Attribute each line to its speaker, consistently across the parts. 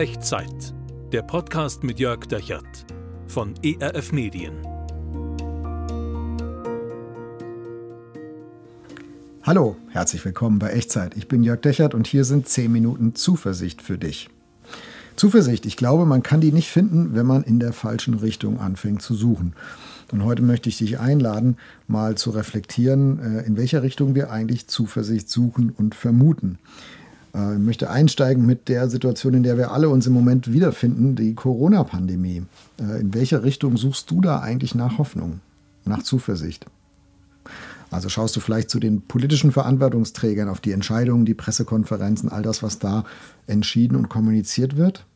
Speaker 1: Echtzeit. Der Podcast mit Jörg Dechert von ERF Medien.
Speaker 2: Hallo, herzlich willkommen bei Echtzeit. Ich bin Jörg Dechert und hier sind 10 Minuten Zuversicht für dich. Zuversicht, ich glaube, man kann die nicht finden, wenn man in der falschen Richtung anfängt zu suchen. Und heute möchte ich dich einladen, mal zu reflektieren, äh, in welcher Richtung wir eigentlich Zuversicht suchen und vermuten. Äh, ich möchte einsteigen mit der Situation, in der wir alle uns im Moment wiederfinden, die Corona-Pandemie. Äh, in welcher Richtung suchst du da eigentlich nach Hoffnung, nach Zuversicht? Also schaust du vielleicht zu den politischen Verantwortungsträgern auf die Entscheidungen, die Pressekonferenzen, all das, was da entschieden und kommuniziert wird?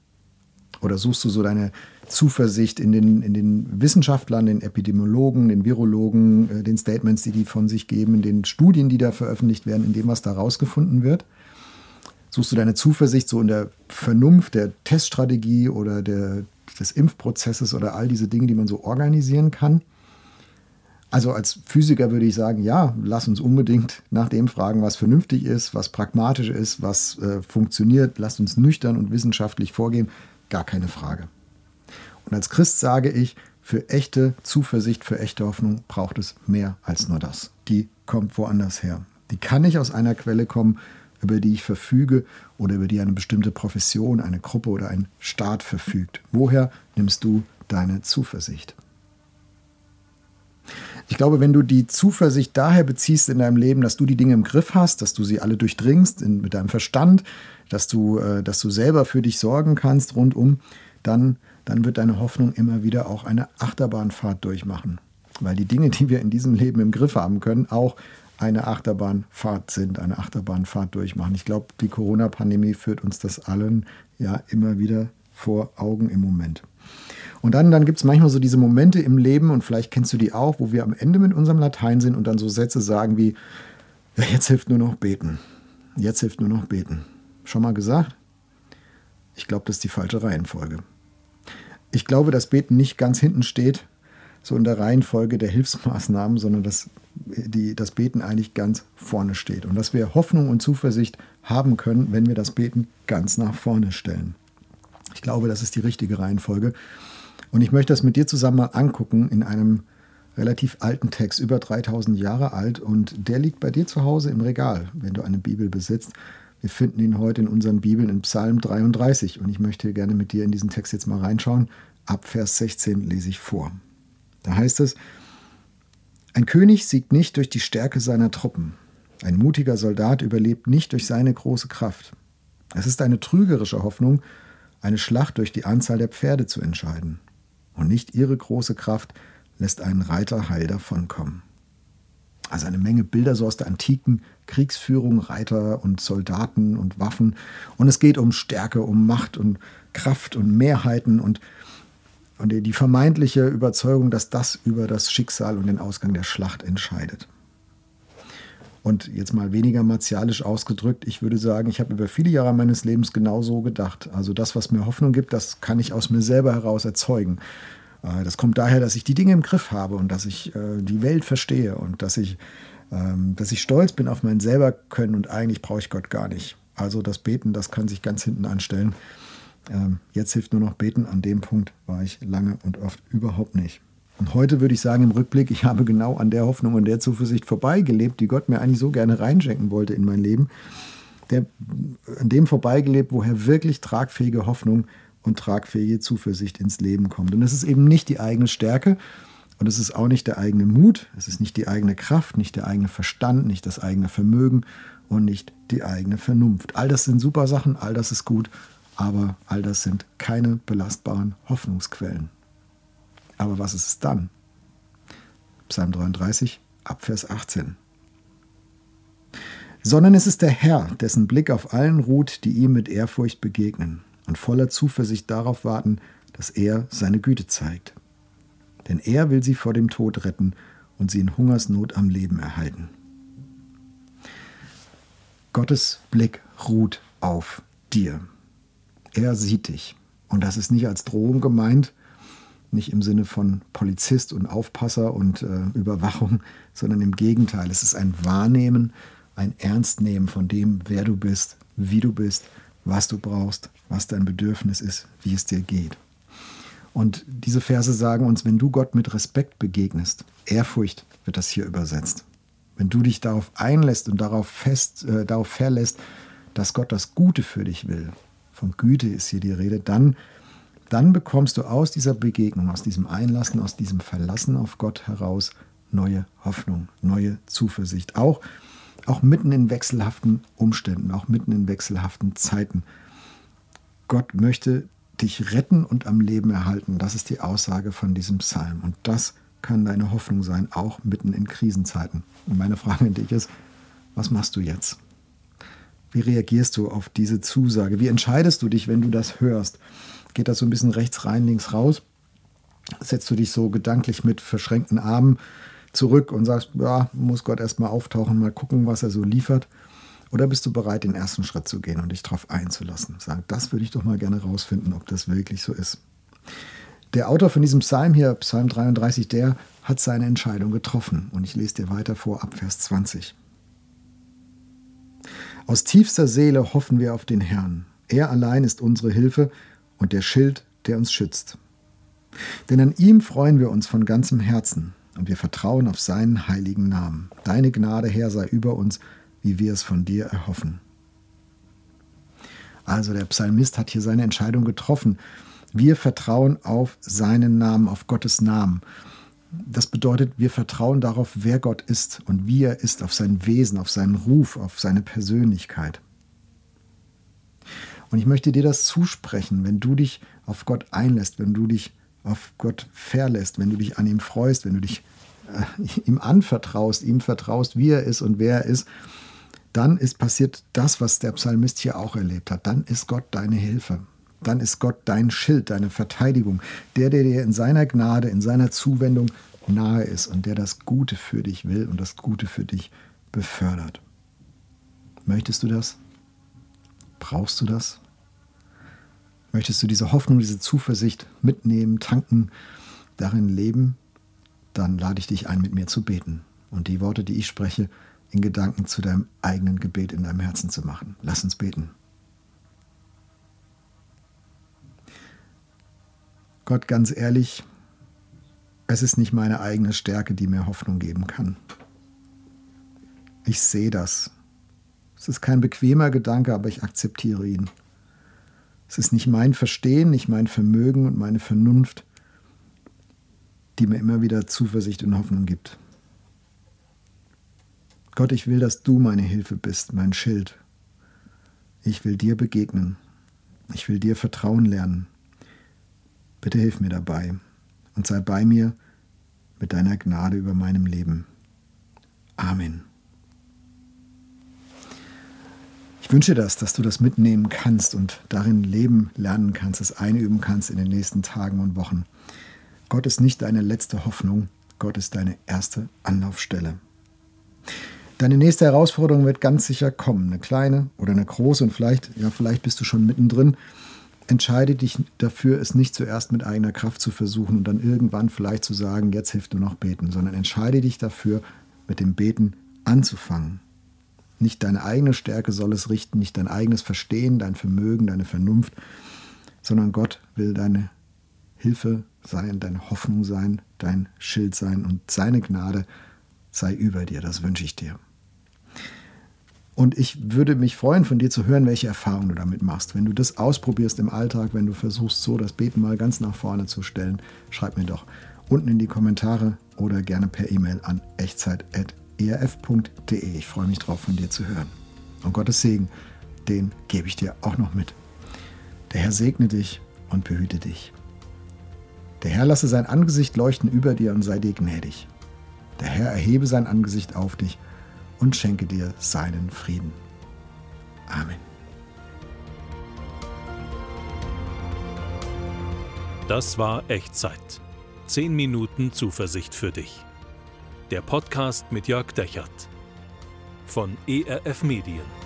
Speaker 2: Oder suchst du so deine Zuversicht in den, in den Wissenschaftlern, den Epidemiologen, den Virologen, äh, den Statements, die die von sich geben, in den Studien, die da veröffentlicht werden, in dem, was da rausgefunden wird? Suchst du deine Zuversicht so in der Vernunft der Teststrategie oder der, des Impfprozesses oder all diese Dinge, die man so organisieren kann? Also als Physiker würde ich sagen, ja, lass uns unbedingt nach dem fragen, was vernünftig ist, was pragmatisch ist, was äh, funktioniert. Lass uns nüchtern und wissenschaftlich vorgehen. Gar keine Frage. Und als Christ sage ich, für echte Zuversicht, für echte Hoffnung braucht es mehr als nur das. Die kommt woanders her. Die kann nicht aus einer Quelle kommen, über die ich verfüge oder über die eine bestimmte Profession, eine Gruppe oder ein Staat verfügt. Woher nimmst du deine Zuversicht? Ich glaube, wenn du die Zuversicht daher beziehst in deinem Leben, dass du die Dinge im Griff hast, dass du sie alle durchdringst in, mit deinem Verstand, dass du, äh, dass du selber für dich sorgen kannst rundum, dann, dann wird deine Hoffnung immer wieder auch eine Achterbahnfahrt durchmachen. Weil die Dinge, die wir in diesem Leben im Griff haben können, auch eine Achterbahnfahrt sind, eine Achterbahnfahrt durchmachen. Ich glaube, die Corona-Pandemie führt uns das allen ja immer wieder vor Augen im Moment. Und dann, dann gibt es manchmal so diese Momente im Leben, und vielleicht kennst du die auch, wo wir am Ende mit unserem Latein sind und dann so Sätze sagen wie, ja, jetzt hilft nur noch beten. Jetzt hilft nur noch beten. Schon mal gesagt? Ich glaube, das ist die falsche Reihenfolge. Ich glaube, dass Beten nicht ganz hinten steht, so in der Reihenfolge der Hilfsmaßnahmen, sondern dass die, das Beten eigentlich ganz vorne steht. Und dass wir Hoffnung und Zuversicht haben können, wenn wir das Beten ganz nach vorne stellen. Ich glaube, das ist die richtige Reihenfolge. Und ich möchte das mit dir zusammen mal angucken in einem relativ alten Text, über 3000 Jahre alt. Und der liegt bei dir zu Hause im Regal, wenn du eine Bibel besitzt. Wir finden ihn heute in unseren Bibeln in Psalm 33. Und ich möchte gerne mit dir in diesen Text jetzt mal reinschauen. Ab Vers 16 lese ich vor. Da heißt es, ein König siegt nicht durch die Stärke seiner Truppen. Ein mutiger Soldat überlebt nicht durch seine große Kraft. Es ist eine trügerische Hoffnung, eine Schlacht durch die Anzahl der Pferde zu entscheiden und nicht ihre große Kraft lässt einen Reiter heil davonkommen. Also eine Menge Bilder so aus der antiken Kriegsführung, Reiter und Soldaten und Waffen. Und es geht um Stärke, um Macht und Kraft und Mehrheiten und, und die vermeintliche Überzeugung, dass das über das Schicksal und den Ausgang der Schlacht entscheidet. Und jetzt mal weniger martialisch ausgedrückt, ich würde sagen, ich habe über viele Jahre meines Lebens genauso gedacht. Also das, was mir Hoffnung gibt, das kann ich aus mir selber heraus erzeugen. Äh, das kommt daher, dass ich die Dinge im Griff habe und dass ich äh, die Welt verstehe und dass ich, ähm, dass ich stolz bin auf mein selber können und eigentlich brauche ich Gott gar nicht. Also das Beten, das kann sich ganz hinten anstellen. Ähm, jetzt hilft nur noch Beten. An dem Punkt war ich lange und oft überhaupt nicht. Und heute würde ich sagen im Rückblick, ich habe genau an der Hoffnung und der Zuversicht vorbeigelebt, die Gott mir eigentlich so gerne reinschenken wollte in mein Leben. Der, an dem vorbeigelebt, woher wirklich tragfähige Hoffnung und tragfähige Zuversicht ins Leben kommt. Und es ist eben nicht die eigene Stärke und es ist auch nicht der eigene Mut, es ist nicht die eigene Kraft, nicht der eigene Verstand, nicht das eigene Vermögen und nicht die eigene Vernunft. All das sind super Sachen, all das ist gut, aber all das sind keine belastbaren Hoffnungsquellen. Aber was ist es dann? Psalm 33, Abvers 18. Sondern es ist der Herr, dessen Blick auf allen ruht, die ihm mit Ehrfurcht begegnen und voller Zuversicht darauf warten, dass er seine Güte zeigt. Denn er will sie vor dem Tod retten und sie in Hungersnot am Leben erhalten. Gottes Blick ruht auf dir. Er sieht dich. Und das ist nicht als Drohung gemeint, nicht im Sinne von Polizist und Aufpasser und äh, Überwachung, sondern im Gegenteil. Es ist ein Wahrnehmen, ein Ernstnehmen von dem, wer du bist, wie du bist was du brauchst, was dein Bedürfnis ist, wie es dir geht. Und diese Verse sagen uns, wenn du Gott mit Respekt begegnest, Ehrfurcht wird das hier übersetzt. Wenn du dich darauf einlässt und darauf fest, äh, darauf verlässt, dass Gott das Gute für dich will, von Güte ist hier die Rede, dann, dann bekommst du aus dieser Begegnung, aus diesem Einlassen, aus diesem Verlassen auf Gott heraus neue Hoffnung, neue Zuversicht. Auch, auch mitten in wechselhaften Umständen, auch mitten in wechselhaften Zeiten. Gott möchte dich retten und am Leben erhalten. Das ist die Aussage von diesem Psalm. Und das kann deine Hoffnung sein, auch mitten in Krisenzeiten. Und meine Frage an dich ist, was machst du jetzt? Wie reagierst du auf diese Zusage? Wie entscheidest du dich, wenn du das hörst? Geht das so ein bisschen rechts rein, links raus? Setzt du dich so gedanklich mit verschränkten Armen zurück und sagst, ja, muss Gott erstmal auftauchen, mal gucken, was er so liefert? Oder bist du bereit, den ersten Schritt zu gehen und dich darauf einzulassen? Sagen, das würde ich doch mal gerne rausfinden, ob das wirklich so ist. Der Autor von diesem Psalm hier, Psalm 33, der hat seine Entscheidung getroffen. Und ich lese dir weiter vor ab Vers 20. Aus tiefster Seele hoffen wir auf den Herrn. Er allein ist unsere Hilfe und der Schild, der uns schützt. Denn an ihm freuen wir uns von ganzem Herzen und wir vertrauen auf seinen heiligen Namen. Deine Gnade, Herr, sei über uns, wie wir es von dir erhoffen. Also der Psalmist hat hier seine Entscheidung getroffen. Wir vertrauen auf seinen Namen, auf Gottes Namen. Das bedeutet, wir vertrauen darauf, wer Gott ist und wie er ist, auf sein Wesen, auf seinen Ruf, auf seine Persönlichkeit. Und ich möchte dir das zusprechen, wenn du dich auf Gott einlässt, wenn du dich auf Gott verlässt, wenn du dich an ihm freust, wenn du dich äh, ihm anvertraust, ihm vertraust, wie er ist und wer er ist, dann ist passiert das, was der Psalmist hier auch erlebt hat. Dann ist Gott deine Hilfe. Dann ist Gott dein Schild, deine Verteidigung, der, der dir in seiner Gnade, in seiner Zuwendung nahe ist und der das Gute für dich will und das Gute für dich befördert. Möchtest du das? Brauchst du das? Möchtest du diese Hoffnung, diese Zuversicht mitnehmen, tanken, darin leben? Dann lade ich dich ein, mit mir zu beten und die Worte, die ich spreche, in Gedanken zu deinem eigenen Gebet in deinem Herzen zu machen. Lass uns beten. Gott, ganz ehrlich, es ist nicht meine eigene Stärke, die mir Hoffnung geben kann. Ich sehe das. Es ist kein bequemer Gedanke, aber ich akzeptiere ihn. Es ist nicht mein Verstehen, nicht mein Vermögen und meine Vernunft, die mir immer wieder Zuversicht und Hoffnung gibt. Gott, ich will, dass du meine Hilfe bist, mein Schild. Ich will dir begegnen. Ich will dir vertrauen lernen. Bitte hilf mir dabei und sei bei mir mit deiner Gnade über meinem Leben. Amen. Ich wünsche das, dass du das mitnehmen kannst und darin leben lernen kannst, es einüben kannst in den nächsten Tagen und Wochen. Gott ist nicht deine letzte Hoffnung, Gott ist deine erste Anlaufstelle. Deine nächste Herausforderung wird ganz sicher kommen, eine kleine oder eine große und vielleicht, ja, vielleicht bist du schon mittendrin. Entscheide dich dafür, es nicht zuerst mit eigener Kraft zu versuchen und dann irgendwann vielleicht zu sagen, jetzt hilft nur noch beten, sondern entscheide dich dafür, mit dem Beten anzufangen. Nicht deine eigene Stärke soll es richten, nicht dein eigenes Verstehen, dein Vermögen, deine Vernunft, sondern Gott will deine Hilfe sein, deine Hoffnung sein, dein Schild sein und seine Gnade sei über dir. Das wünsche ich dir. Und ich würde mich freuen, von dir zu hören, welche Erfahrungen du damit machst. Wenn du das ausprobierst im Alltag, wenn du versuchst, so das Beten mal ganz nach vorne zu stellen, schreib mir doch unten in die Kommentare oder gerne per E-Mail an echtzeit.erf.de. Ich freue mich drauf, von dir zu hören. Und Gottes Segen, den gebe ich dir auch noch mit. Der Herr segne dich und behüte dich. Der Herr lasse sein Angesicht leuchten über dir und sei dir gnädig. Der Herr erhebe sein Angesicht auf dich und schenke dir seinen Frieden. Amen.
Speaker 1: Das war Echtzeit. Zehn Minuten Zuversicht für dich. Der Podcast mit Jörg Dechert von ERF Medien.